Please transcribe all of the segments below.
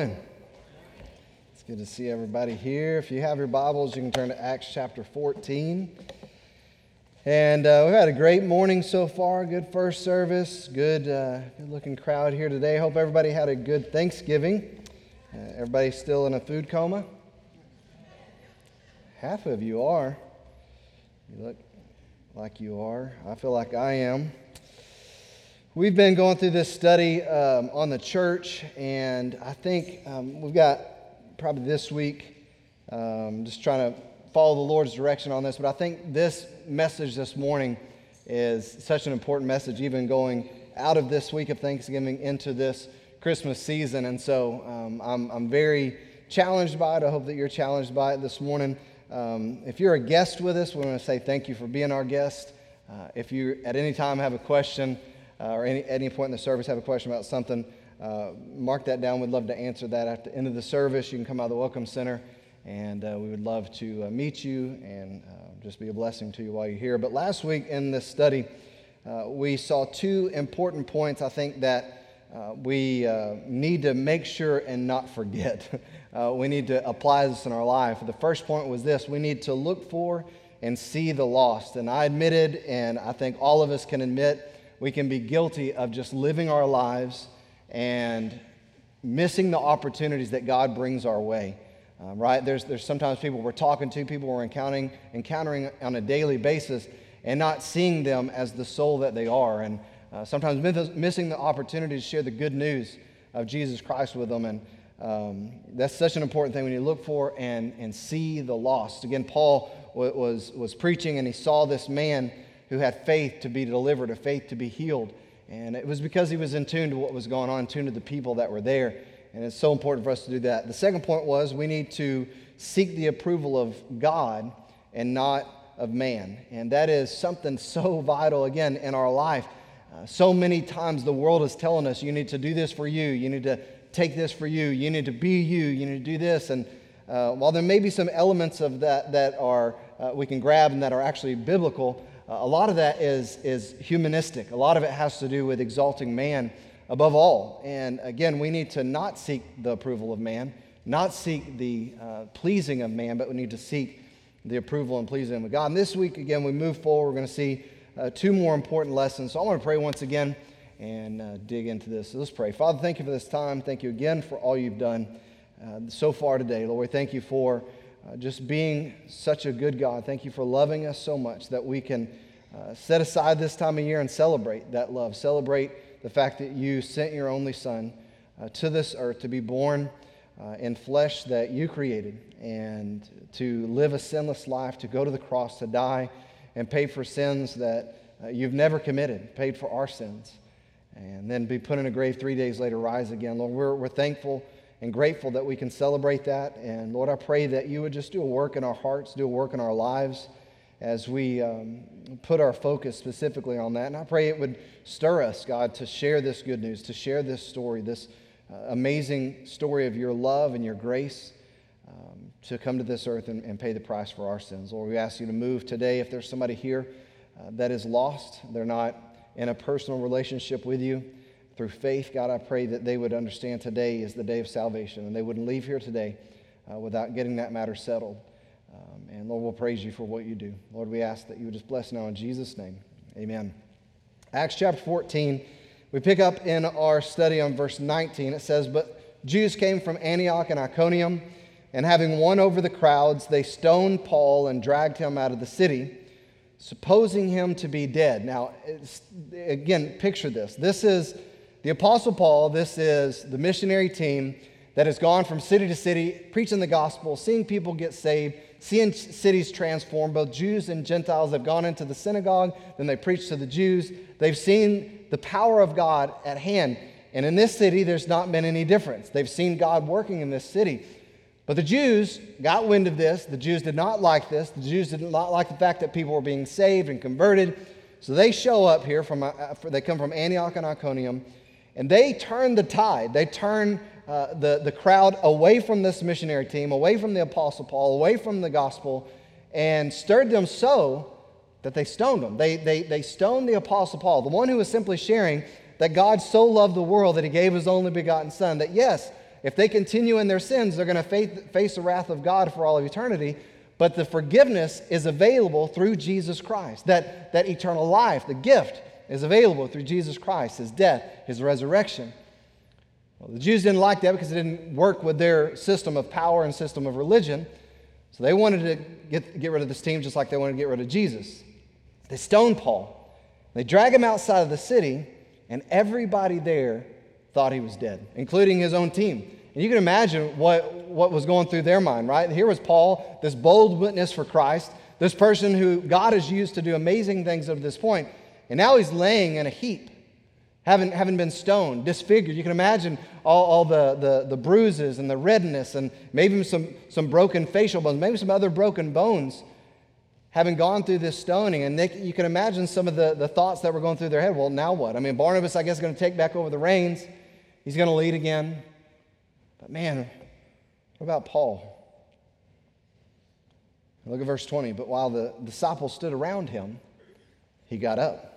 morning. It's good to see everybody here. If you have your Bibles, you can turn to Acts chapter 14. And uh, we've had a great morning so far. Good first service. Good, uh, good looking crowd here today. Hope everybody had a good Thanksgiving. Uh, everybody still in a food coma? Half of you are. You look like you are. I feel like I am. We've been going through this study um, on the church, and I think um, we've got probably this week um, just trying to follow the Lord's direction on this. But I think this message this morning is such an important message, even going out of this week of Thanksgiving into this Christmas season. And so um, I'm, I'm very challenged by it. I hope that you're challenged by it this morning. Um, if you're a guest with us, we want to say thank you for being our guest. Uh, if you at any time have a question, uh, or any, any point in the service have a question about something, uh, mark that down. We'd love to answer that at the end of the service. You can come out of the Welcome Center, and uh, we would love to uh, meet you and uh, just be a blessing to you while you're here. But last week in this study, uh, we saw two important points I think that we need to make sure and not forget. we need to apply this in our life. The first point was this we need to look for and see the lost. And I admitted, and I think all of us can admit, we can be guilty of just living our lives and missing the opportunities that God brings our way. Um, right? There's, there's sometimes people we're talking to, people we're encountering, encountering on a daily basis, and not seeing them as the soul that they are. And uh, sometimes missing the opportunity to share the good news of Jesus Christ with them. And um, that's such an important thing when you look for and, and see the lost. Again, Paul was, was preaching and he saw this man who had faith to be delivered, a faith to be healed. And it was because he was in tune to what was going on, in tune to the people that were there. And it's so important for us to do that. The second point was we need to seek the approval of God and not of man. And that is something so vital, again, in our life. Uh, so many times the world is telling us, you need to do this for you, you need to take this for you, you need to be you, you need to do this. And uh, while there may be some elements of that that are uh, we can grab and that are actually biblical, a lot of that is, is humanistic. A lot of it has to do with exalting man above all. And again, we need to not seek the approval of man, not seek the uh, pleasing of man, but we need to seek the approval and pleasing of God. And this week, again, we move forward. We're going to see uh, two more important lessons. So I want to pray once again and uh, dig into this. So let's pray. Father, thank you for this time. Thank you again for all you've done uh, so far today. Lord, we thank you for uh, just being such a good God. Thank you for loving us so much that we can uh, set aside this time of year and celebrate that love. Celebrate the fact that you sent your only Son uh, to this earth to be born uh, in flesh that you created and to live a sinless life, to go to the cross, to die and pay for sins that uh, you've never committed, paid for our sins, and then be put in a grave three days later, rise again. Lord, we're, we're thankful and grateful that we can celebrate that. And Lord, I pray that you would just do a work in our hearts, do a work in our lives as we um, put our focus specifically on that. And I pray it would stir us, God, to share this good news, to share this story, this uh, amazing story of your love and your grace. Um, to come to this earth and, and, pay the price for our sins. Lord, we ask you to move today. If there's somebody here uh, that is lost, they're not in a personal relationship with you, through faith, God, I pray that they would understand today is the day of salvation and they wouldn't leave here today uh, without getting that matter settled. Um, and Lord, we'll praise you for what you do. Lord, we ask that you would just bless now in Jesus' name. Amen. Acts chapter 14, we pick up in our study on verse 19. It says, But Jews came from Antioch and Iconium, and having won over the crowds, they stoned Paul and dragged him out of the city supposing him to be dead. Now, again, picture this. This is the Apostle Paul, this is the missionary team that has gone from city to city, preaching the gospel, seeing people get saved, seeing cities transformed. Both Jews and Gentiles have gone into the synagogue, then they preach to the Jews. They've seen the power of God at hand. And in this city, there's not been any difference. They've seen God working in this city. But the Jews got wind of this. The Jews did not like this. The Jews did not like the fact that people were being saved and converted. So they show up here from, uh, they come from Antioch and Iconium and they turned the tide. They turned uh, the, the crowd away from this missionary team, away from the Apostle Paul, away from the gospel, and stirred them so that they stoned them. They, they, they stoned the Apostle Paul, the one who was simply sharing that God so loved the world that he gave his only begotten Son, that yes, If they continue in their sins, they're going to face the wrath of God for all of eternity. But the forgiveness is available through Jesus Christ. That, that eternal life, the gift, is available through Jesus Christ, his death, his resurrection. Well, the Jews didn't like that because it didn't work with their system of power and system of religion. So they wanted to get, get rid of this team just like they wanted to get rid of Jesus. They stone Paul. They drag him outside of the city, and everybody there thought he was dead, including his own team. And you can imagine what, what was going through their mind, right? Here was Paul, this bold witness for Christ, this person who God has used to do amazing things up to this point, and now he's laying in a heap, having, having been stoned, disfigured. You can imagine all, all the, the, the bruises and the redness, and maybe some, some broken facial bones, maybe some other broken bones having gone through this stoning, and they, you can imagine some of the, the thoughts that were going through their head. Well, now what? I mean, Barnabas, I guess, is going to take back over the reins. He's going to lead again. But man, what about Paul? Look at verse 20. But while the disciples stood around him, he got up.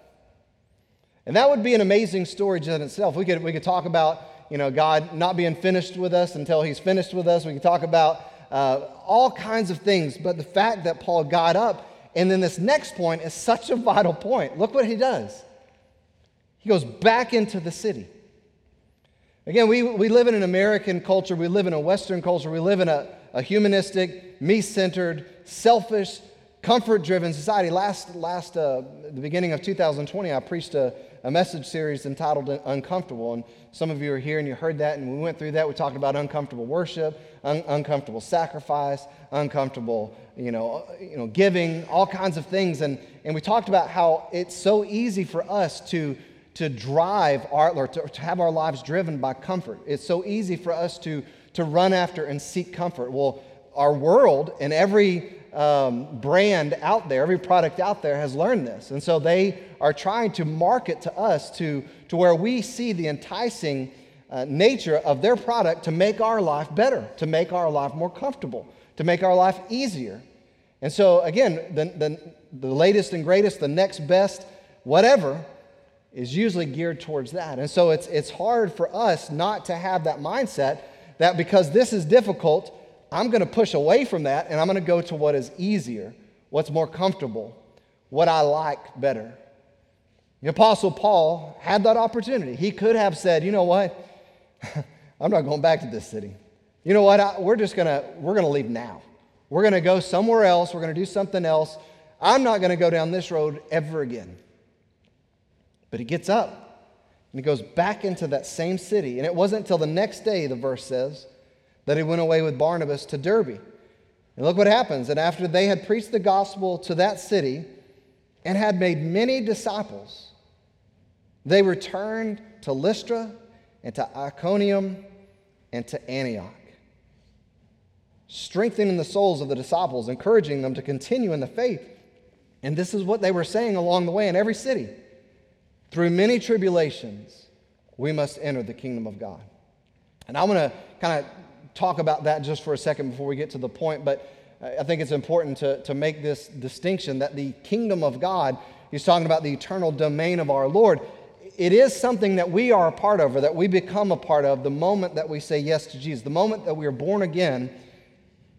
And that would be an amazing story just in itself. We could, we could talk about, you know, God not being finished with us until he's finished with us. We could talk about uh, all kinds of things. But the fact that Paul got up, and then this next point is such a vital point. Look what he does. He goes back into the city. Again, we, we live in an American culture, we live in a Western culture, we live in a, a humanistic, me centered, selfish, comfort driven society. Last, last uh, the beginning of 2020, I preached a, a message series entitled Uncomfortable. And some of you are here and you heard that, and we went through that. We talked about uncomfortable worship, un- uncomfortable sacrifice, uncomfortable you know, you know, giving, all kinds of things. And, and we talked about how it's so easy for us to, to drive our, or to, to have our lives driven by comfort. It's so easy for us to, to run after and seek comfort. Well, our world and every um, brand out there, every product out there has learned this. And so they are trying to market to us to, to where we see the enticing uh, nature of their product to make our life better, to make our life more comfortable, to make our life easier. And so, again, the, the, the latest and greatest, the next best, whatever, is usually geared towards that. And so it's, it's hard for us not to have that mindset that because this is difficult, I'm going to push away from that and I'm going to go to what is easier, what's more comfortable, what I like better. The Apostle Paul had that opportunity. He could have said, you know what? I'm not going back to this city. You know what? I, we're just going to, we're going to leave now. We're going to go somewhere else. We're going to do something else. I'm not going to go down this road ever again. But he gets up and he goes back into that same city. And it wasn't until the next day, the verse says, that he went away with Barnabas to Derbe. And look what happens. And after they had preached the gospel to that city and had made many disciples, they returned to Lystra and to Iconium and to Antioch, strengthening the souls of the disciples, encouraging them to continue in the faith. And this is what they were saying along the way in every city. Through many tribulations, we must enter the kingdom of God. And I want to kind of talk about that just for a second before we get to the point, but I think it's important to, to make this distinction that the kingdom of God, he's talking about the eternal domain of our Lord. It is something that we are a part of or that we become a part of the moment that we say yes to Jesus, the moment that we are born again.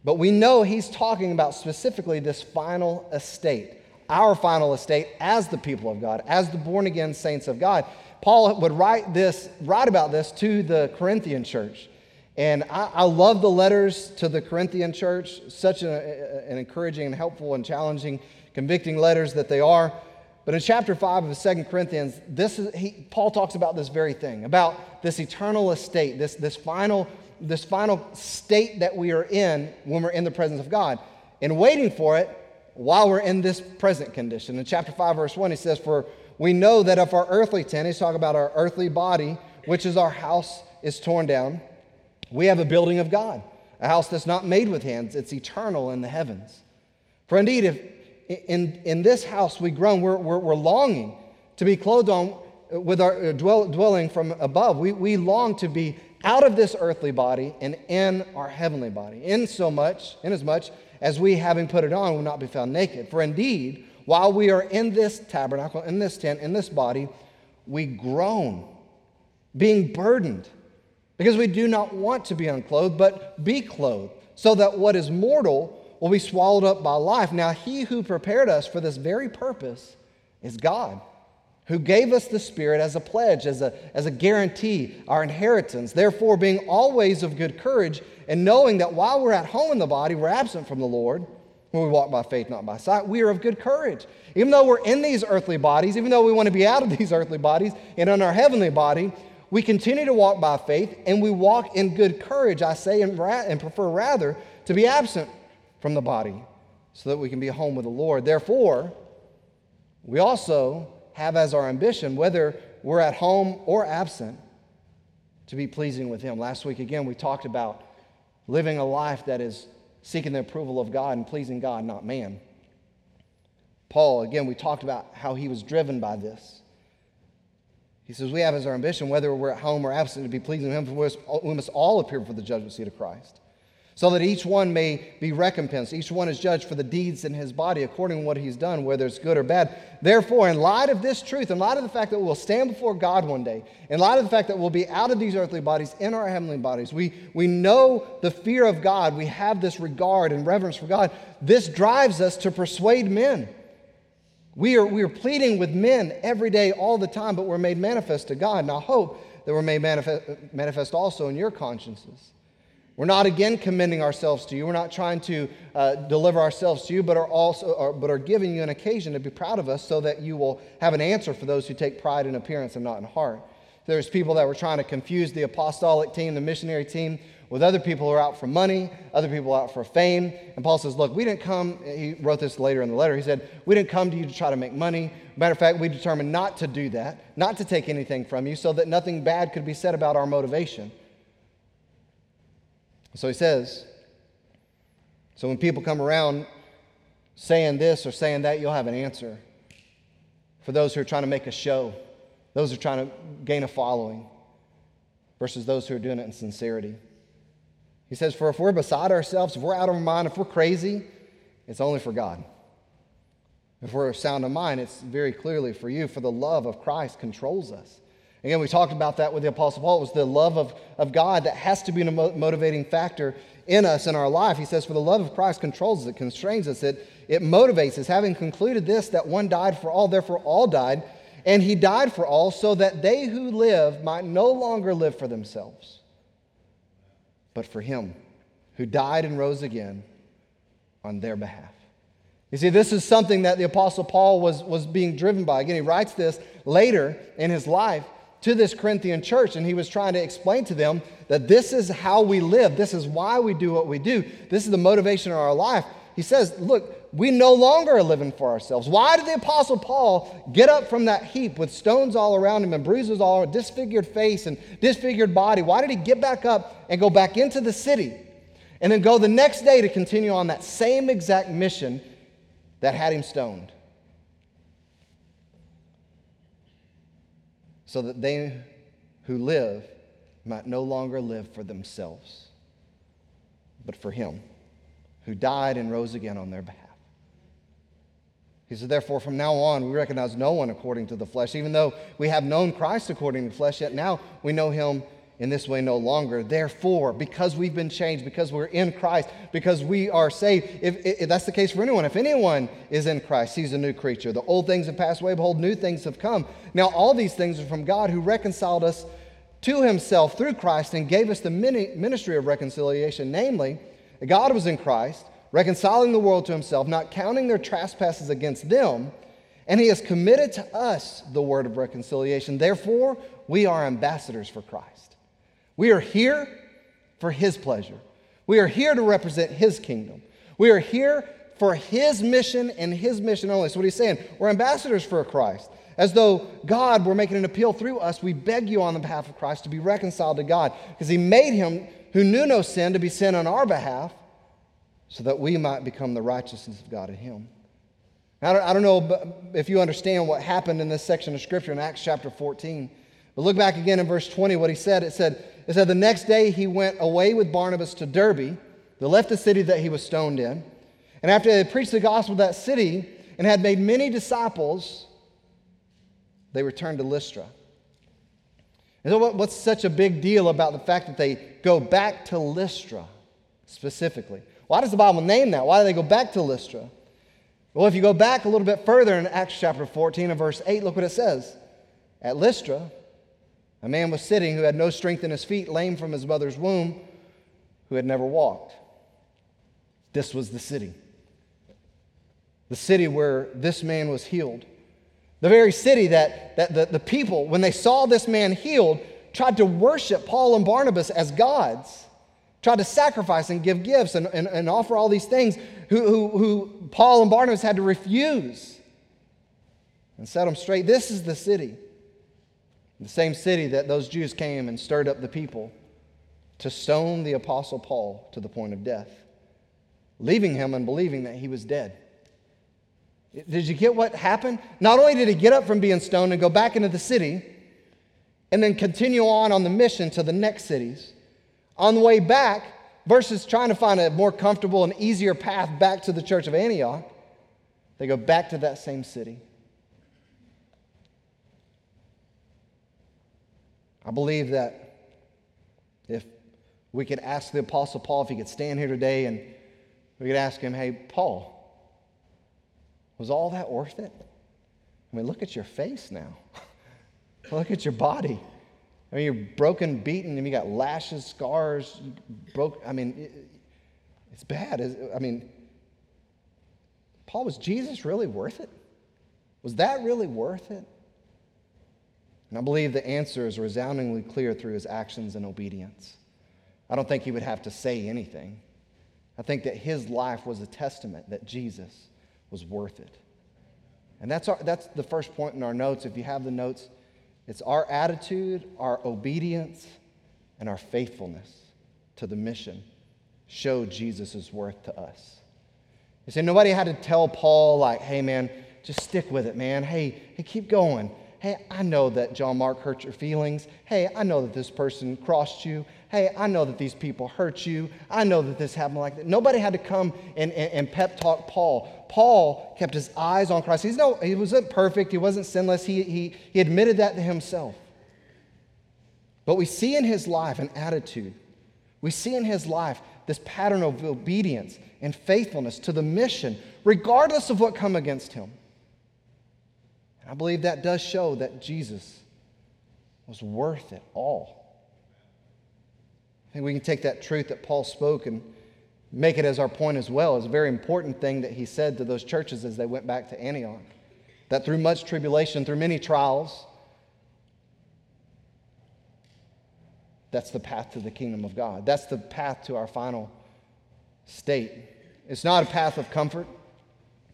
But we know he's talking about specifically this final estate, our final estate as the people of God, as the born again saints of God. Paul would write this, write about this to the Corinthian church. And I, I, love the letters to the Corinthian church, such a, an encouraging and helpful and challenging, convicting letters that they are. But in chapter 5 of 2 Corinthians, this is, he, Paul talks about this very thing, about this eternal estate, this, this, final, this final state that we are in when we're in the presence of God, and waiting for it while we're in this present condition. In chapter 5, verse 1, he says, For we know that if our earthly tent, he's talking about our earthly body, which is our house, is torn down, we have a building of God, a house that's not made with hands, it's eternal in the heavens. For indeed, if in, in this house we groan, we're, we're, we're longing to be clothed on with our uh, dwell, dwelling from above. We, we long to be out of this earthly body and in our heavenly body, in so much, in as much as we, having put it on, will not be found naked. For indeed, while we are in this tabernacle, in this tent, in this body, we groan, being burdened Because we do not want to be unclothed, but be clothed, so that what is mortal will be swallowed up by life. Now, he who prepared us for this very purpose is God, who gave us the Spirit as a pledge, as a, as a guarantee, our inheritance. Therefore, being always of good courage, and knowing that while we're at home in the body, we're absent from the Lord, when we walk by faith, not by sight, we are of good courage. Even though we're in these earthly bodies, even though we want to be out of these earthly bodies and in our heavenly body, we continue to walk by faith and we walk in good courage, I say, and, ra- and prefer rather to be absent from the body so that we can be home with the Lord. Therefore, we also have as our ambition, whether we're at home or absent, to be pleasing with Him. Last week, again, we talked about living a life that is seeking the approval of God and pleasing God, not man. Paul, again, we talked about how he was driven by this. He says, We have as our ambition, whether we're at home or absent, to be pleasing to Him, for we must all appear before the judgment seat of Christ, so that each one may be recompensed. Each one is judged for the deeds in his body according to what he's done, whether it's good or bad. Therefore, in light of this truth, in light of the fact that we'll stand before God one day, in light of the fact that we'll be out of these earthly bodies in our heavenly bodies, we, we know the fear of God. We have this regard and reverence for God. This drives us to persuade men. We are, we are pleading with men every day, all the time, but we're made manifest to God. And I hope that we're made manifest, manifest also in your consciences. We're not again commending ourselves to you. We're not trying to uh, deliver ourselves to you, but are also, are, but are giving you an occasion to be proud of us, so that you will have an answer for those who take pride in appearance and not in heart. There's people that were trying to confuse the apostolic team, the missionary team, with other people who are out for money, other people out for fame. And Paul says, Look, we didn't come, he wrote this later in the letter. He said, We didn't come to you to try to make money. Matter of fact, we determined not to do that, not to take anything from you, so that nothing bad could be said about our motivation. So he says, So when people come around saying this or saying that, you'll have an answer for those who are trying to make a show, those who are trying to gain a following, versus those who are doing it in sincerity. He says, For if we're beside ourselves, if we're out of our mind, if we're crazy, it's only for God. If we're sound of mind, it's very clearly for you, for the love of Christ controls us. Again, we talked about that with the Apostle Paul. It was the love of, of God that has to be a motivating factor in us in our life. He says, For the love of Christ controls us, it constrains us, it, it motivates us. Having concluded this, that one died for all, therefore all died. And he died for all, so that they who live might no longer live for themselves but for him who died and rose again on their behalf. You see, this is something that the Apostle Paul was, was being driven by. Again, he writes this later in his life to this Corinthian church, and he was trying to explain to them that this is how we live. This is why we do what we do. This is the motivation of our life. He says, Look, we no longer are living for ourselves. Why did the Apostle Paul get up from that heap with stones all around him and bruises all around, disfigured face and disfigured body? Why did he get back up and go back into the city and then go the next day to continue on that same exact mission that had him stoned? So that they who live might no longer live for themselves, but for him who died and rose again on their behalf. He said, Therefore, from now on, we recognize no one according to the flesh. Even though we have known Christ according to the flesh, yet now we know him in this way no longer. Therefore, because we've been changed, because we're in Christ, because we are saved, if, if, that's the case for anyone, if anyone is in Christ, he's a new creature. The old things have passed away, behold, new things have come. Now, all these things are from God who reconciled us to himself through Christ and gave us the ministry of reconciliation, namely, God was in Christ reconciling the world to himself, not counting their trespasses against them, and he has committed to us the word of reconciliation. Therefore, we are ambassadors for Christ. We are here for his pleasure. We are here to represent his kingdom. We are here for his mission and his mission only. So, what he's saying, we're ambassadors for Christ. As though God were making an appeal through us, we beg you on the behalf of Christ to be reconciled to God because he made him who knew no sin to be sin on our behalf so that we might become the righteousness of God in him. I don't, I don't know if you understand what happened in this section of Scripture in Acts chapter 14. But look back again in verse 20, what he said. It said, it said, The next day he went away with Barnabas to Derbe. They left the city that he was stoned in. And after they had preached the gospel of that city and had made many disciples, they returned to Lystra. And so, what, what's such a big deal about the fact that they go back to Lystra specifically? Why does the Bible name that? Why do they go back to Lystra? Well, if you go back a little bit further in Acts chapter 14 and verse 8, look what it says. At Lystra, a man was sitting who had no strength in his feet, lame from his mother's womb, who had never walked. This was the city. The city where this man was healed. The very city that, that the, the people, when they saw this man healed, tried to worship Paul and Barnabas as gods, tried to sacrifice and give gifts and, and, and offer all these things who, who, who Paul and Barnabas had to refuse and set them straight. This is the city. The same city that those Jews came and stirred up the people to stone the Apostle Paul to the point of death, leaving him and believing that he was dead. Did you get what happened? Not only did he get up from being stoned and go back into the city and then continue on on the mission to the next cities, on the way back, versus trying to find a more comfortable and easier path back to the church of Antioch, they go back to that same city. I believe that if we could ask the Apostle Paul if he could stand here today and we could ask him, hey, Paul, was all that worth it? I mean, look at your face now. look at your body. I mean, you're broken, beaten, and you got lashes, scars, broke. I mean, it, it's bad. I mean, Paul, was Jesus really worth it? Was that really worth it? And I believe the answer is resoundingly clear through his actions and obedience. I don't think he would have to say anything. I think that his life was a testament that Jesus was worth it. And that's, our, that's the first point in our notes. If you have the notes, it's our attitude, our obedience, and our faithfulness to the mission show Jesus' worth to us. You see, nobody had to tell Paul, like, hey, man, just stick with it, man. Hey, hey, keep going. Hey, I know that John Mark hurt your feelings. Hey, I know that this person crossed you. Hey, I know that these people hurt you. I know that this happened like that. Nobody had to come and, and, and pep talk Paul. Paul kept his eyes on Christ. He's no, he wasn't perfect, he wasn't sinless. He, he, he admitted that to himself. But we see in his life an attitude. We see in his life this pattern of obedience and faithfulness to the mission, regardless of what come against him. And I believe that does show that Jesus was worth it all. I think we can take that truth that Paul spoke and make it as our point as well. It's a very important thing that he said to those churches as they went back to Antioch. That through much tribulation, through many trials, that's the path to the kingdom of God. That's the path to our final state. It's not a path of comfort.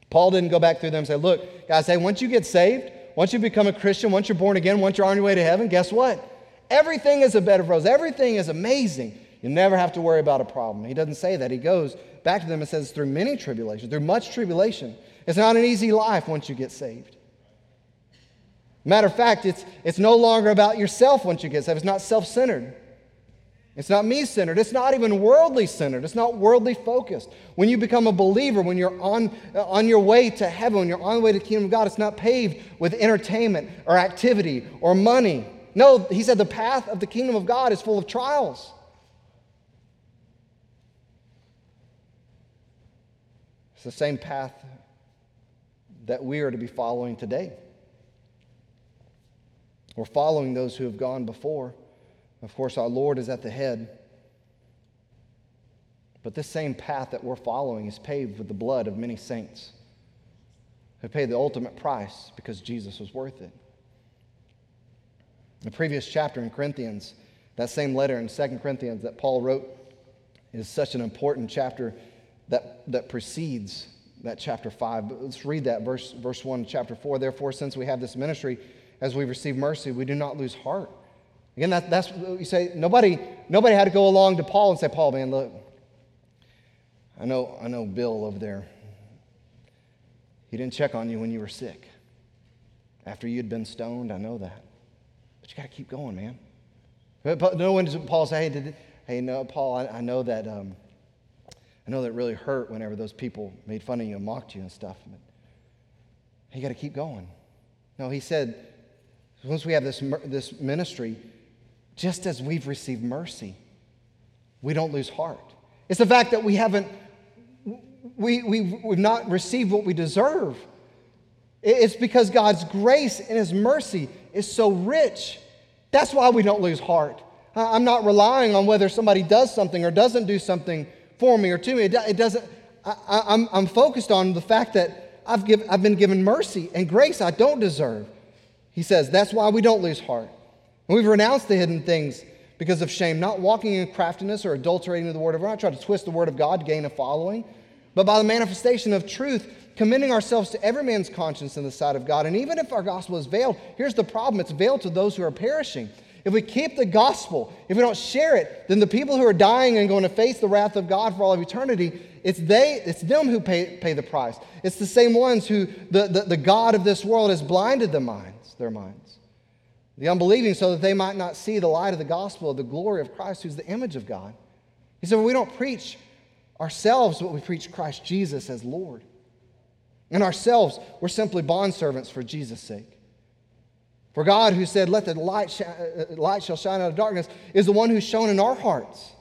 Paul didn't go back through them and say, look, guys, hey, once you get saved, once you become a Christian, once you're born again, once you're on your way to heaven, guess what? Everything is a bed of roses. Everything is amazing. You never have to worry about a problem. He doesn't say that. He goes back to them and says, through many tribulations, through much tribulation. It's not an easy life once you get saved. Matter of fact, it's, it's no longer about yourself once you get saved. It's not self centered. It's not me centered. It's not even worldly centered. It's not worldly focused. When you become a believer, when you're on, uh, on your way to heaven, when you're on the way to the kingdom of God, it's not paved with entertainment or activity or money. No, he said the path of the kingdom of God is full of trials. It's the same path that we are to be following today. We're following those who have gone before. Of course, our Lord is at the head. But this same path that we're following is paved with the blood of many saints who paid the ultimate price because Jesus was worth it. The previous chapter in Corinthians, that same letter in 2 Corinthians that Paul wrote, is such an important chapter that, that precedes that chapter 5. But let's read that, verse, verse 1, chapter 4. Therefore, since we have this ministry, as we receive mercy, we do not lose heart Again, that, that's what you say. Nobody, nobody had to go along to Paul and say, Paul, man, look, I know, I know Bill over there. He didn't check on you when you were sick. After you'd been stoned, I know that. But you got to keep going, man. No one does Paul say, hey, hey, no, Paul, I, I know that um, I know that really hurt whenever those people made fun of you and mocked you and stuff. But you got to keep going. No, he said, once we have this, this ministry, just as we've received mercy, we don't lose heart. It's the fact that we haven't, we, we, we've not received what we deserve. It's because God's grace and His mercy is so rich. That's why we don't lose heart. I'm not relying on whether somebody does something or doesn't do something for me or to me. It doesn't, I, am I'm focused on the fact that I've, give, I've been given mercy and grace I don't deserve. He says that's why we don't lose heart. And we've renounced the hidden things because of shame, not walking in craftiness or adulterating the word of God, not trying to twist the word of God to gain a following, but by the manifestation of truth, commending ourselves to every man's conscience in the sight of God. And even if our gospel is veiled, here's the problem it's veiled to those who are perishing. If we keep the gospel, if we don't share it, then the people who are dying and going to face the wrath of God for all of eternity, it's they, it's them who pay, pay the price. It's the same ones who the, the, the God of this world has blinded the minds, their minds. The unbelieving, so that they might not see the light of the gospel of the glory of Christ, who's the image of God. He said, well, we don't preach ourselves, but we preach Christ Jesus as Lord. And ourselves, we're simply bondservants for Jesus' sake. For God, who said, Let the light, sh- uh, light shall shine out of darkness, is the one who's shown in our hearts.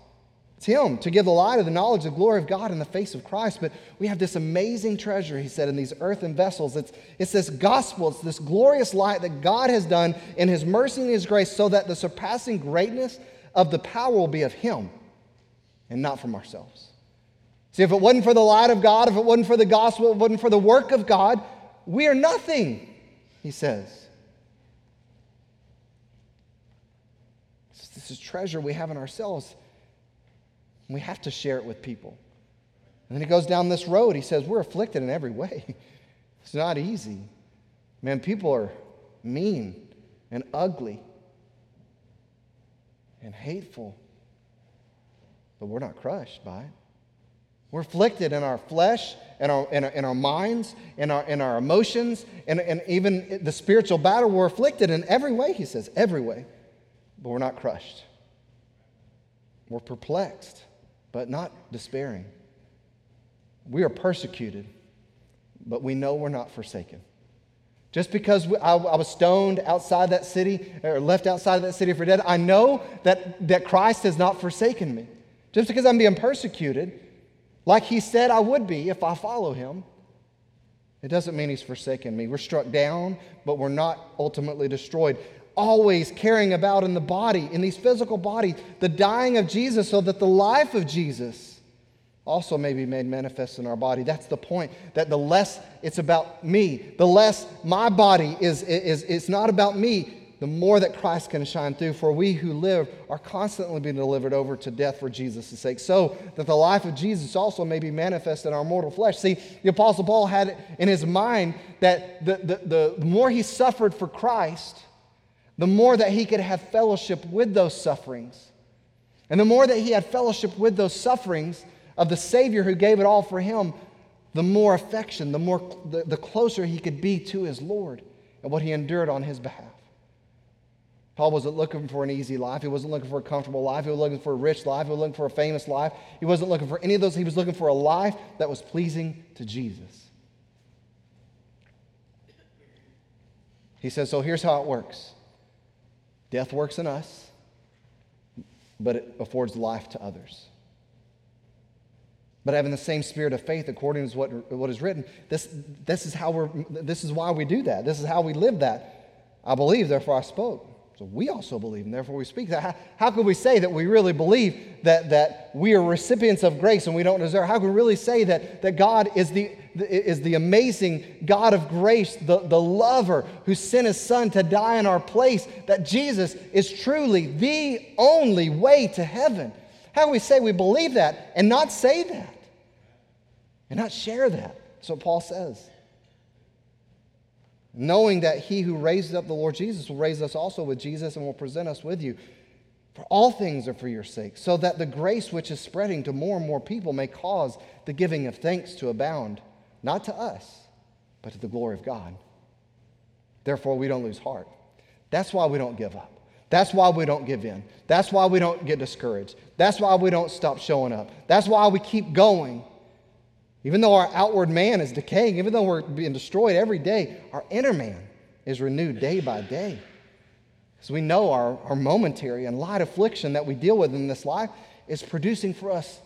It's Him to give the light of the knowledge of the glory of God in the face of Christ. But we have this amazing treasure, he said, in these earthen vessels. It's, it's this gospel, it's this glorious light that God has done in His mercy and His grace so that the surpassing greatness of the power will be of Him and not from ourselves. See, if it wasn't for the light of God, if it wasn't for the gospel, if it wasn't for the work of God, we are nothing, he says. This is treasure we have in ourselves. We have to share it with people. And then he goes down this road. He says, We're afflicted in every way. It's not easy. Man, people are mean and ugly and hateful, but we're not crushed by it. We're afflicted in our flesh, in our, in our, in our minds, in our, in our emotions, and, and even the spiritual battle. We're afflicted in every way, he says, every way, but we're not crushed. We're perplexed, but not despairing. We are persecuted, but we know we're not forsaken. Just because I, I, was stoned outside that city or left outside of that city for dead, I know that, that Christ has not forsaken me. Just because I'm being persecuted, like he said I would be if I follow him, it doesn't mean he's forsaken me. We're struck down, but we're not ultimately destroyed. Always carrying about in the body, in these physical bodies, the dying of Jesus so that the life of Jesus also may be made manifest in our body. That's the point. That the less it's about me, the less my body is, is, is not about me, the more that Christ can shine through. For we who live are constantly being delivered over to death for Jesus' sake, so that the life of Jesus also may be manifest in our mortal flesh. See, the Apostle Paul had in his mind that the, the, the more he suffered for Christ, the more that he could have fellowship with those sufferings. And the more that he had fellowship with those sufferings of the Savior who gave it all for him, the more affection, the, more, the, the closer he could be to his Lord and what he endured on his behalf. Paul wasn't looking for an easy life. He wasn't looking for a comfortable life. He was looking for a rich life. He was looking for a famous life. He wasn't looking for any of those. He was looking for a life that was pleasing to Jesus. He says, So here's how it works death works in us, but it affords life to others. But having the same spirit of faith, according to what, what is written, this, this, is how we're, this is why we do that. This is how we live that. I believe, therefore I spoke. So we also believe, and therefore we speak. How, how could we say that we really believe that, that we are recipients of grace and we don't deserve? How can we really say that, that God is the, is the amazing God of grace, the, the lover who sent his son to die in our place, that Jesus is truly the only way to heaven? How can we say we believe that and not say that and not share that? That's what Paul says knowing that he who raised up the Lord Jesus will raise us also with Jesus and will present us with you. For all things are for your sake, so that the grace which is spreading to more and more people may cause the giving of thanks to abound, not to us, but to the glory of God. Therefore, we don't lose heart. That's why we don't give up. That's why we don't give in. That's why we don't get discouraged. That's why we don't stop showing up. That's why we keep going even though our outward man is decaying, even though we're being destroyed every day, our inner man is renewed day by day. Because we know our, our momentary and light affliction that we deal with in this life is producing for us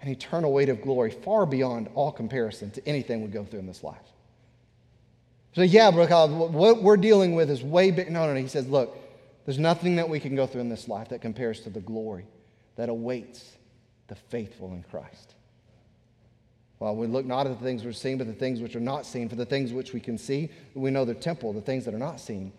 an eternal weight of glory far beyond all comparison to anything we go through in this life. So, yeah, Brooke, what we're dealing with is way big. No, no, no. He says, look, there's nothing that we can go through in this life that compares to the glory that awaits the faithful in Christ. Well, we look not at the things are seen, but the things which are not seen. For the things which we can see, we know the temple. The things that are not seen,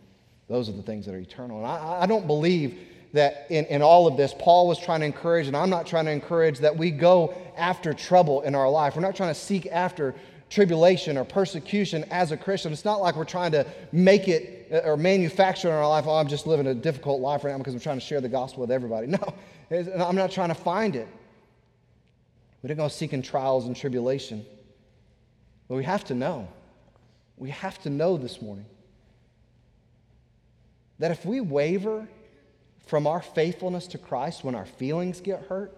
those are the things that are eternal. And I, I don't believe that in, in all of this, Paul was trying to encourage, and I'm not trying to encourage that we go after trouble in our life. We're not trying to seek after tribulation or persecution as a Christian. It's not like we're trying to make it uh, or manufacture in our life, oh, I'm just living a difficult life right now because I'm trying to share the gospel with everybody. No, I'm not trying to find it. We don't go seeking trials and tribulation. But we have to know. We have to know this morning that if we waver from our faithfulness to Christ when our feelings get hurt,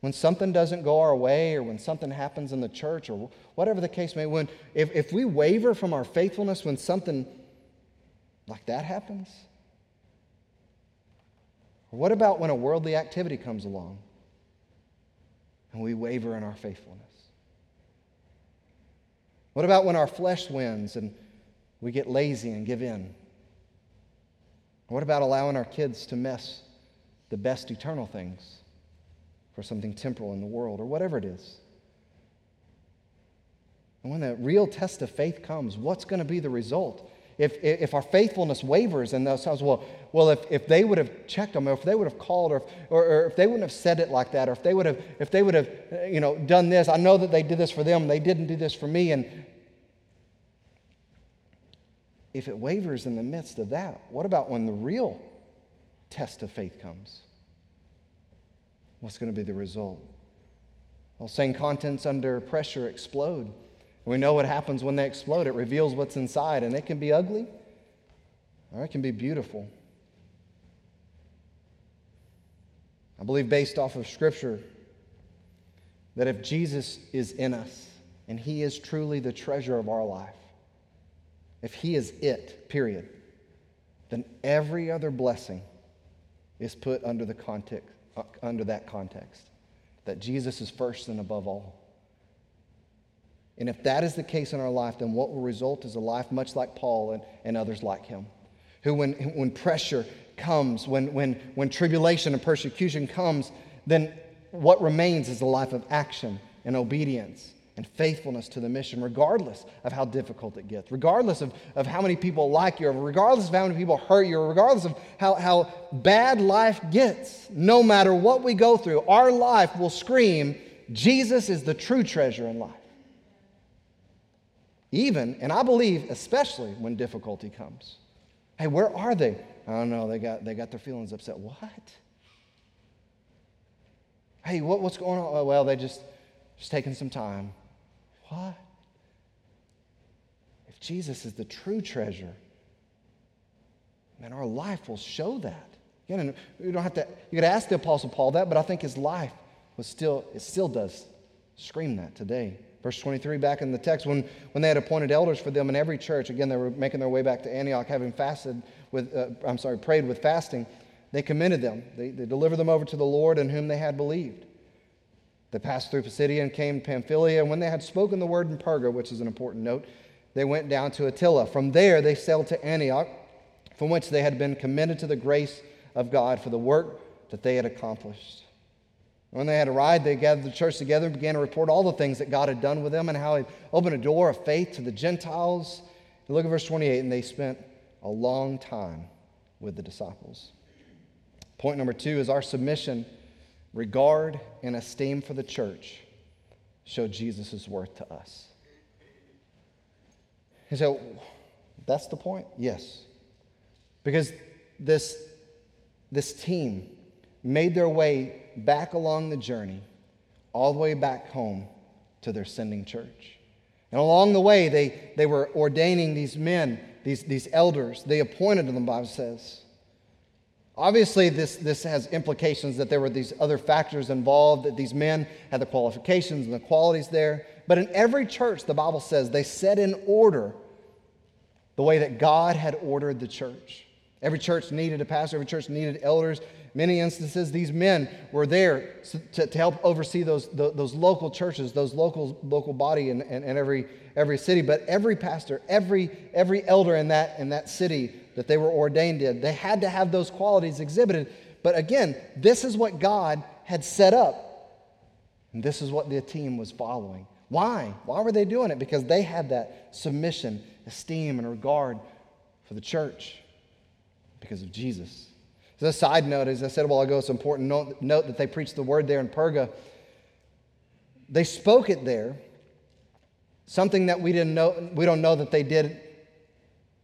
when something doesn't go our way or when something happens in the church or whatever the case may be, when, if, if we waver from our faithfulness when something like that happens, what about when a worldly activity comes along and we waver in our faithfulness? What about when our flesh wins and we get lazy and give in? What about allowing our kids to mess the best eternal things for something temporal in the world or whatever it is? And when the real test of faith comes, what's going to be the result? If, if our faithfulness wavers in those times, well, well if, if they would have checked them, or if they would have called, or if, or, or if they wouldn't have said it like that, or if they would have, if they would have uh, you know, done this, I know that they did this for them, they didn't do this for me. And if it wavers in the midst of that, what about when the real test of faith comes? What's going to be the result? Well, saying contents under pressure explode. We know what happens when they explode. It reveals what's inside, and it can be ugly or it can be beautiful. I believe, based off of Scripture, that if Jesus is in us and He is truly the treasure of our life, if He is it, period, then every other blessing is put under, the context, uh, under that context that Jesus is first and above all. And if that is the case in our life, then what will result is a life much like Paul and, and others like him, who, when, when pressure comes, when, when, when tribulation and persecution comes, then what remains is a life of action and obedience and faithfulness to the mission, regardless of how difficult it gets, regardless of, of how many people like you, regardless of how many people hurt you, regardless of how, how bad life gets. No matter what we go through, our life will scream, Jesus is the true treasure in life. Even, and I believe especially when difficulty comes. Hey, where are they? I don't know, they got, they got their feelings upset. What? Hey, what, what's going on? Well, they just, just taking some time. What? If Jesus is the true treasure, man, our life will show that. Again, you don't have to, you could ask the Apostle Paul that, but I think his life was still, it still does scream that today. Verse 23 back in the text, when, when they had appointed elders for them in every church, again, they were making their way back to Antioch, having fasted with, uh, I'm sorry, prayed with fasting, they commended them. They, they delivered them over to the Lord in whom they had believed. They passed through Pisidia and came to Pamphylia. And when they had spoken the word in Perga, which is an important note, they went down to Attalia. From there, they sailed to Antioch, from which they had been commended to the grace of God for the work that they had accomplished. When they had arrived, they gathered the church together and began to report all the things that God had done with them and how He opened a door of faith to the Gentiles. And look at verse 28, and they spent a long time with the disciples. Point number two is our submission regard and esteem for the church show Jesus' worth to us. And so that's the point? Yes. Because this, this team made their way back along the journey, all the way back home to their sending church. And along the way, they, they were ordaining these men, these, these elders. They appointed them, the Bible says. Obviously, this, this has implications that there were these other factors involved, that these men had the qualifications and the qualities there. But in every church, the Bible says they set in order the way that God had ordered the church. Every church needed a pastor, every church needed elders. Many instances, these men were there to, to help oversee those, those local churches, those local, local body in, in, in every, every city. But every pastor, every, every elder in that, in that city that they were ordained in, they had to have those qualities exhibited. But again, this is what God had set up. And this is what the team was following. Why? Why were they doing it? Because they had that submission, esteem, and regard for the church because of Jesus. As a side note, as I said a while ago, it's an important note, note that they preached the word there in Perga. They spoke it there, something that we didn't know, we don't know that they did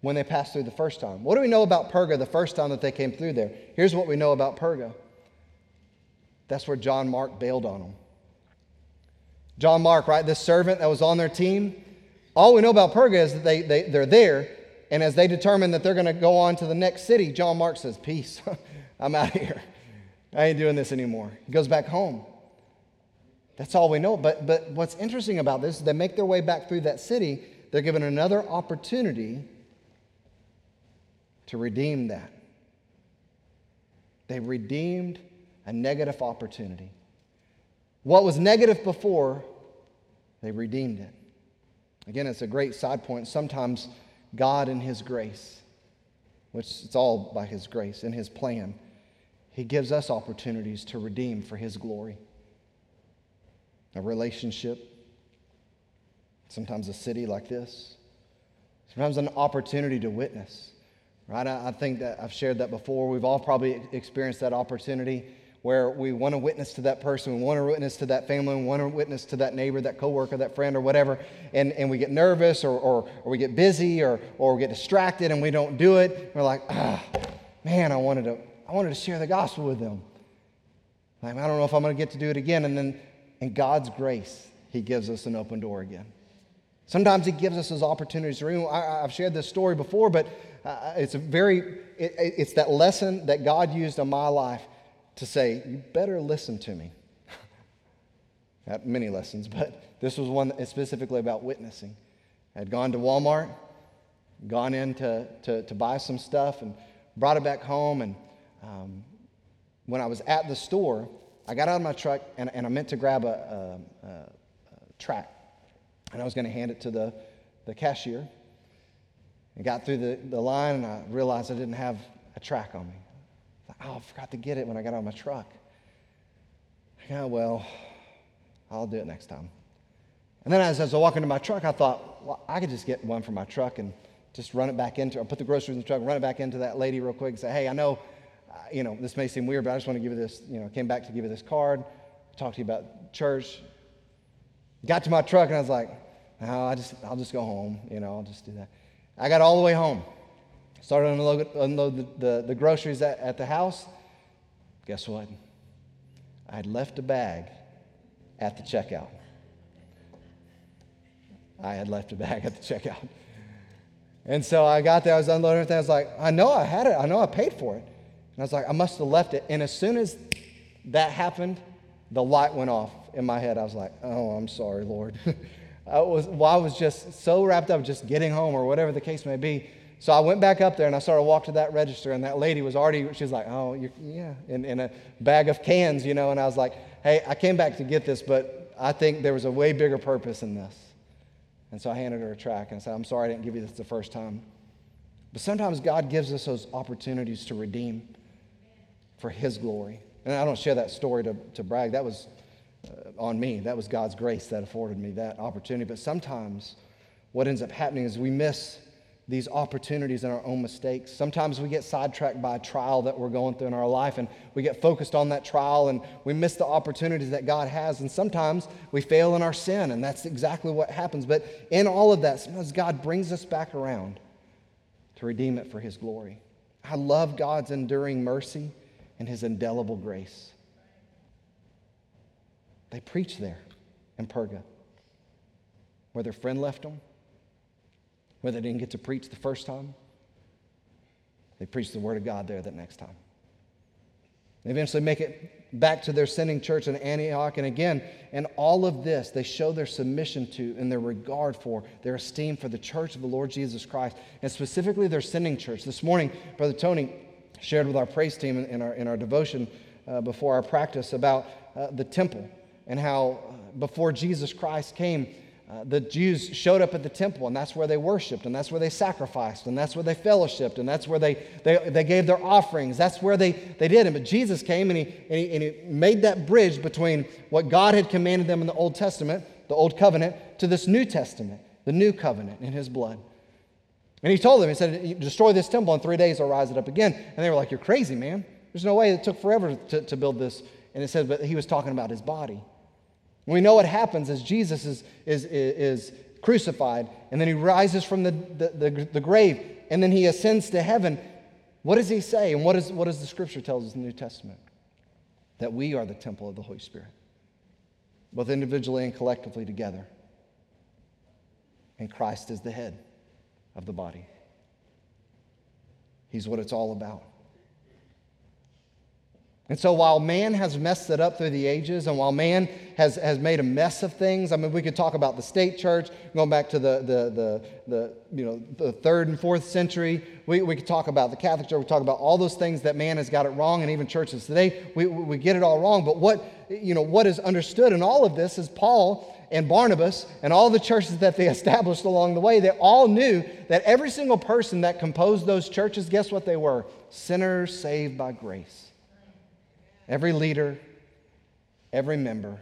when they passed through the first time. What do we know about Perga the first time that they came through there? Here's what we know about Perga. That's where John Mark bailed on them. John Mark, right, this servant that was on their team, all we know about Perga is that they, they, they're there, and as they determine that they're going to go on to the next city, John Mark says, Peace, I'm out of here. I ain't doing this anymore. He goes back home. That's all we know. But, but what's interesting about this is they make their way back through that city, they're given another opportunity to redeem that. They redeemed a negative opportunity. What was negative before, they redeemed it. Again, it's a great side point. Sometimes God in His grace, which it's all by His grace and His plan, He gives us opportunities to redeem for His glory. A relationship, sometimes a city like this, sometimes an opportunity to witness. Right? I, I think that I've shared that before. We've all probably experienced that opportunity where we want to witness to that person, we want to witness to that family, we want to witness to that neighbor, that coworker, that friend, or whatever, and, and we get nervous or, or, or we get busy or, or we get distracted and we don't do it. We're like, ah, man, I wanted to, I wanted to share the gospel with them. Like, I don't know if I'm going to get to do it again. And then in God's grace, He gives us an open door again. Sometimes He gives us those opportunities. I, have shared this story before, but uh, it's a very, it, it's that lesson that God used in my life to say, You better listen to me. Got many lessons, but this was one specifically about witnessing. I had gone to Walmart, gone in to, to, to buy some stuff, and brought it back home. And um, when I was at the store, I got out of my truck and, and I meant to grab a, a, a, a tract. And I was going to hand it to the, the cashier. And got through the, the line and I realized I didn't have a tract on me. Oh, I forgot to get it when I got out of my truck. Yeah, well, I'll do it next time. And then as, as I walk into my truck, I thought, well, I could just get one from my truck and just run it back into, or put the groceries in the truck, run it back into that lady real quick and say, hey, I know, uh, you know, this may seem weird, but I just want to give you this, you know, came back to give you this card, talk to you about church. Got to my truck and I was like, no, I just, I'll just go home, you know, I'll just do that. I got all the way home. Started to unload, unload the, the, the groceries at, at the house. Guess what? I had left a bag at the checkout. I had left a bag at the checkout. And so I got there, I was unloading everything. I was like, I know I had it, I know I paid for it. And I was like, I must have left it. And as soon as that happened, the light went off in my head. I was like, oh, I'm sorry, Lord. I was, well, I was just so wrapped up just getting home or whatever the case may be so I went back up there and I started walking to that register, and that lady was already, she was like, oh, yeah, in, in a bag of cans, you know. And I was like, hey, I came back to get this, but I think there was a way bigger purpose in this. And so I handed her a tract and I said, I'm sorry I didn't give you this the first time. But sometimes God gives us those opportunities to redeem for His glory. And I don't share that story to, to brag. That was uh, on me. That was God's grace that afforded me that opportunity. But sometimes what ends up happening is we miss these opportunities and our own mistakes. Sometimes we get sidetracked by a trial that we're going through in our life and we get focused on that trial and we miss the opportunities that God has. And sometimes we fail in our sin, and that's exactly what happens. But in all of that, sometimes God brings us back around to redeem it for His glory. I love God's enduring mercy and His indelible grace. They preached there in Perga where their friend left them where they didn't get to preach the first time, they preached the Word of God there that next time. They eventually make it back to their sending church in Antioch. And again, and all of this, they show their submission to and their regard for, their esteem for the church of the Lord Jesus Christ, and specifically their sending church. This morning, Brother Tony shared with our praise team in our, in our devotion uh, before our practice about uh, the temple and how uh, before Jesus Christ came, uh, the Jews showed up at the temple, and that's where they worshiped, and that's where they sacrificed, and that's where they fellowshipped, and that's where they, they, they gave their offerings. That's where they, they did it. But Jesus came and he, and, he, and he made that bridge between what God had commanded them in the Old Testament, the Old Covenant, to this New Testament, the New Covenant in His blood. And He told them, He said, Destroy this temple, in three days I'll rise it up again. And they were like, You're crazy, man. There's no way. It took forever to, to build this. And it said, But He was talking about His body. We know what happens as Jesus is, is, is crucified and then he rises from the, the, the, the, grave and then he ascends to heaven. What does he say? And what, is, what does the scripture tell us in the New Testament? That we are the temple of the Holy Spirit, both individually and collectively together. And Christ is the head of the body. He's what it's all about. And so while man has messed it up through the ages and while man has, has made a mess of things, I mean, we could talk about the state church going back to the, the, the, the, you know, the third and fourth century. We, we could talk about the Catholic Church. We talk about all those things that man has got it wrong and even churches today, we, we get it all wrong. But what, you know, what is understood in all of this is Paul and Barnabas and all the churches that they established along the way, they all knew that every single person that composed those churches, guess what they were? Sinners saved by grace. Every leader, every member,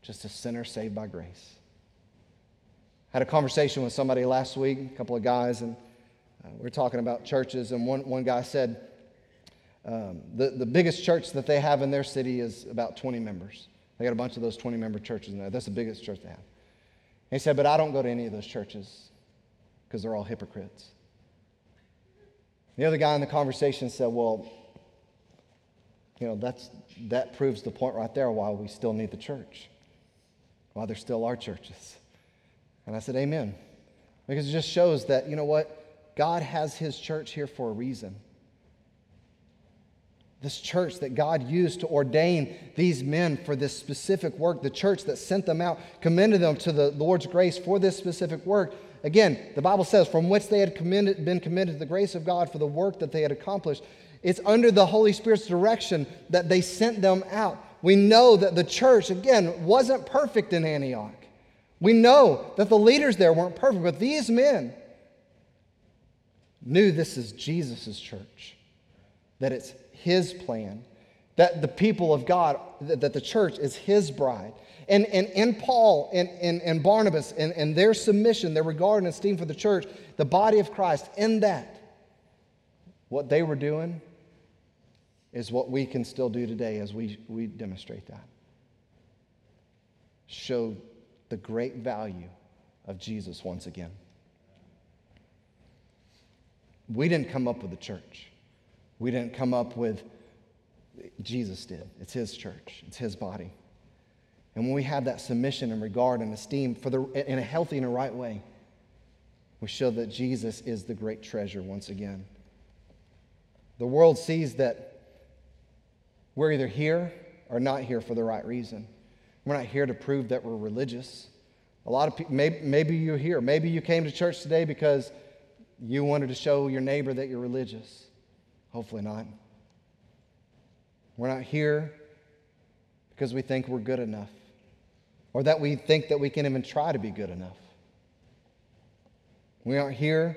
just a sinner saved by grace. I had a conversation with somebody last week, a couple of guys, and uh, we were talking about churches, and one, one guy said um, the, the biggest church that they have in their city is about 20 members. They got a bunch of those 20 member churches in there. That's the biggest church they have. And he said, But I don't go to any of those churches because they're all hypocrites. The other guy in the conversation said, Well, you know, that's, that proves the point right there why we still need the church, why there still are churches. And I said, Amen. Because it just shows that, you know what? God has his church here for a reason. This church that God used to ordain these men for this specific work, the church that sent them out, commended them to the Lord's grace for this specific work. Again, the Bible says, from which they had commended, been commended to the grace of God for the work that they had accomplished. It's under the Holy Spirit's direction that they sent them out. We know that the church, again, wasn't perfect in Antioch. We know that the leaders there weren't perfect, but these men knew this is Jesus' church, that it's his plan, that the people of God, that the church is his bride. And, and in Paul and, and, and Barnabas and, and their submission, their regard and esteem for the church, the body of Christ, in that, what they were doing is what we can still do today as we, we demonstrate that. Show the great value of Jesus once again. We didn't come up with the church. We didn't come up with, Jesus did. It's his church, it's his body. And when we have that submission and regard and esteem for the, in a healthy and a right way, we show that Jesus is the great treasure once again. The world sees that we're either here or not here for the right reason. We're not here to prove that we're religious. A lot of people, maybe, maybe you're here. Maybe you came to church today because you wanted to show your neighbor that you're religious. Hopefully not. We're not here because we think we're good enough or that we think that we can even try to be good enough. We aren't here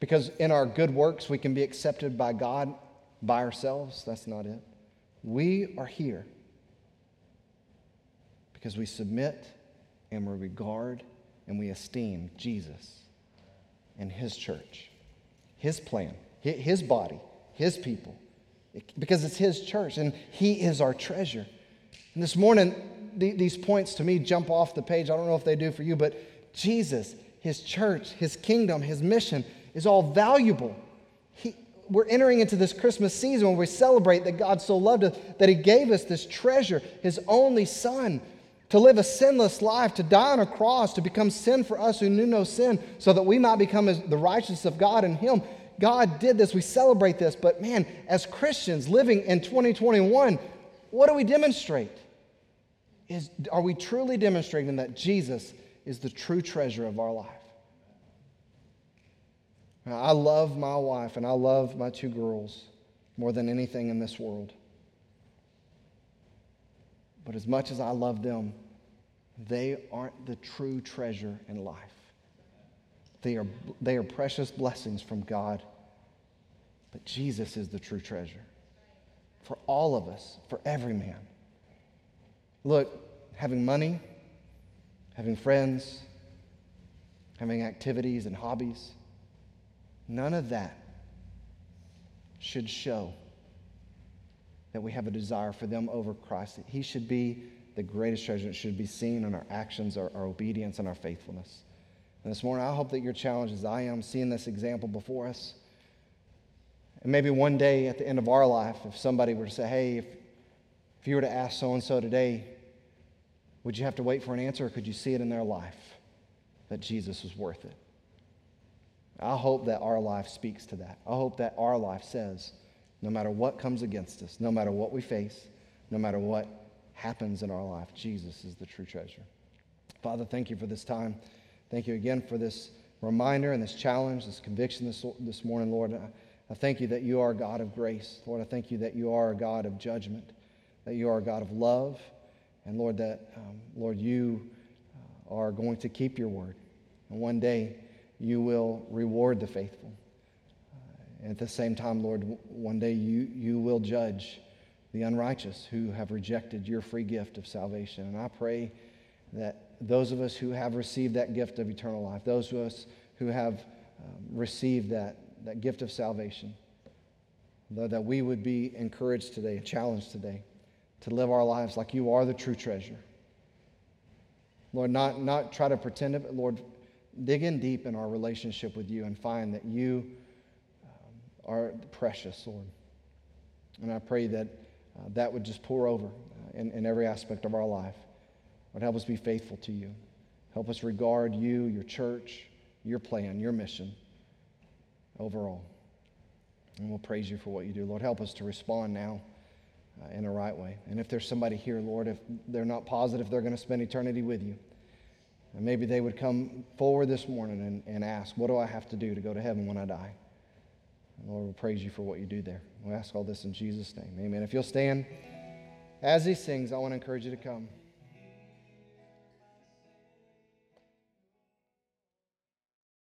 because in our good works we can be accepted by God by ourselves. That's not it. We are here because we submit and we regard and we esteem Jesus and His church, His plan, His body, His people, because it's His church and He is our treasure. And this morning, these points to me jump off the page. I don't know if they do for you, but Jesus, His church, His kingdom, His mission is all valuable we're entering into this Christmas season when we celebrate that God so loved us that He gave us this treasure, His only Son, to live a sinless life, to die on a cross, to become sin for us who knew no sin, so that we might become the righteousness of God in Him. God did this. We celebrate this. But man, as Christians living in 2021, what do we demonstrate? Is, are we truly demonstrating that Jesus is the true treasure of our life? I love my wife and I love my two girls more than anything in this world. But as much as I love them, they aren't the true treasure in life. They are, they are precious blessings from God. But Jesus is the true treasure for all of us, for every man. Look, having money, having friends, having activities and hobbies, none of that should show that we have a desire for them over Christ. He should be the greatest treasure. It should be seen in our actions, our, our obedience, and our faithfulness. And this morning, I hope that you're challenged as I am seeing this example before us. And maybe one day at the end of our life, if somebody were to say, hey, if, if you were to ask so and so today, would you have to wait for an answer or could you see it in their life that Jesus was worth it? I hope that our life speaks to that. I hope that our life says, no matter what comes against us, no matter what we face, no matter what happens in our life, Jesus is the true treasure. Father, thank you for this time. Thank you again for this reminder and this challenge, this conviction this, this morning, Lord. I, I thank you that you are a God of grace. Lord, I thank you that you are a God of judgment, that you are a God of love, and Lord, that, um, Lord, you uh, are going to keep your word. And one day you will reward the faithful. At the same time, Lord, one day you, you will judge the unrighteous who have rejected your free gift of salvation. And I pray that those of us who have received that gift of eternal life, those of us who have um, received that, that gift of salvation, that we would be encouraged today, challenged today, to live our lives like you are the true treasure. Lord, not, not try to pretend it, but Lord, dig in deep in our relationship with you and find that you um, are precious, Lord. And I pray that uh, that would just pour over uh, in, in every aspect of our life. Lord, help us be faithful to you. Help us regard you, your church, your plan, your mission overall. And we'll praise you for what you do. Lord, help us to respond now uh, in a right way. And if there's somebody here, Lord, if they're not positive they're going to spend eternity with you, and maybe they would come forward this morning and, and ask, What do I have to do to go to heaven when I die? And Lord, we praise you for what you do there. We ask all this in Jesus' name. Amen. If you'll stand as he sings, I want to encourage you to come.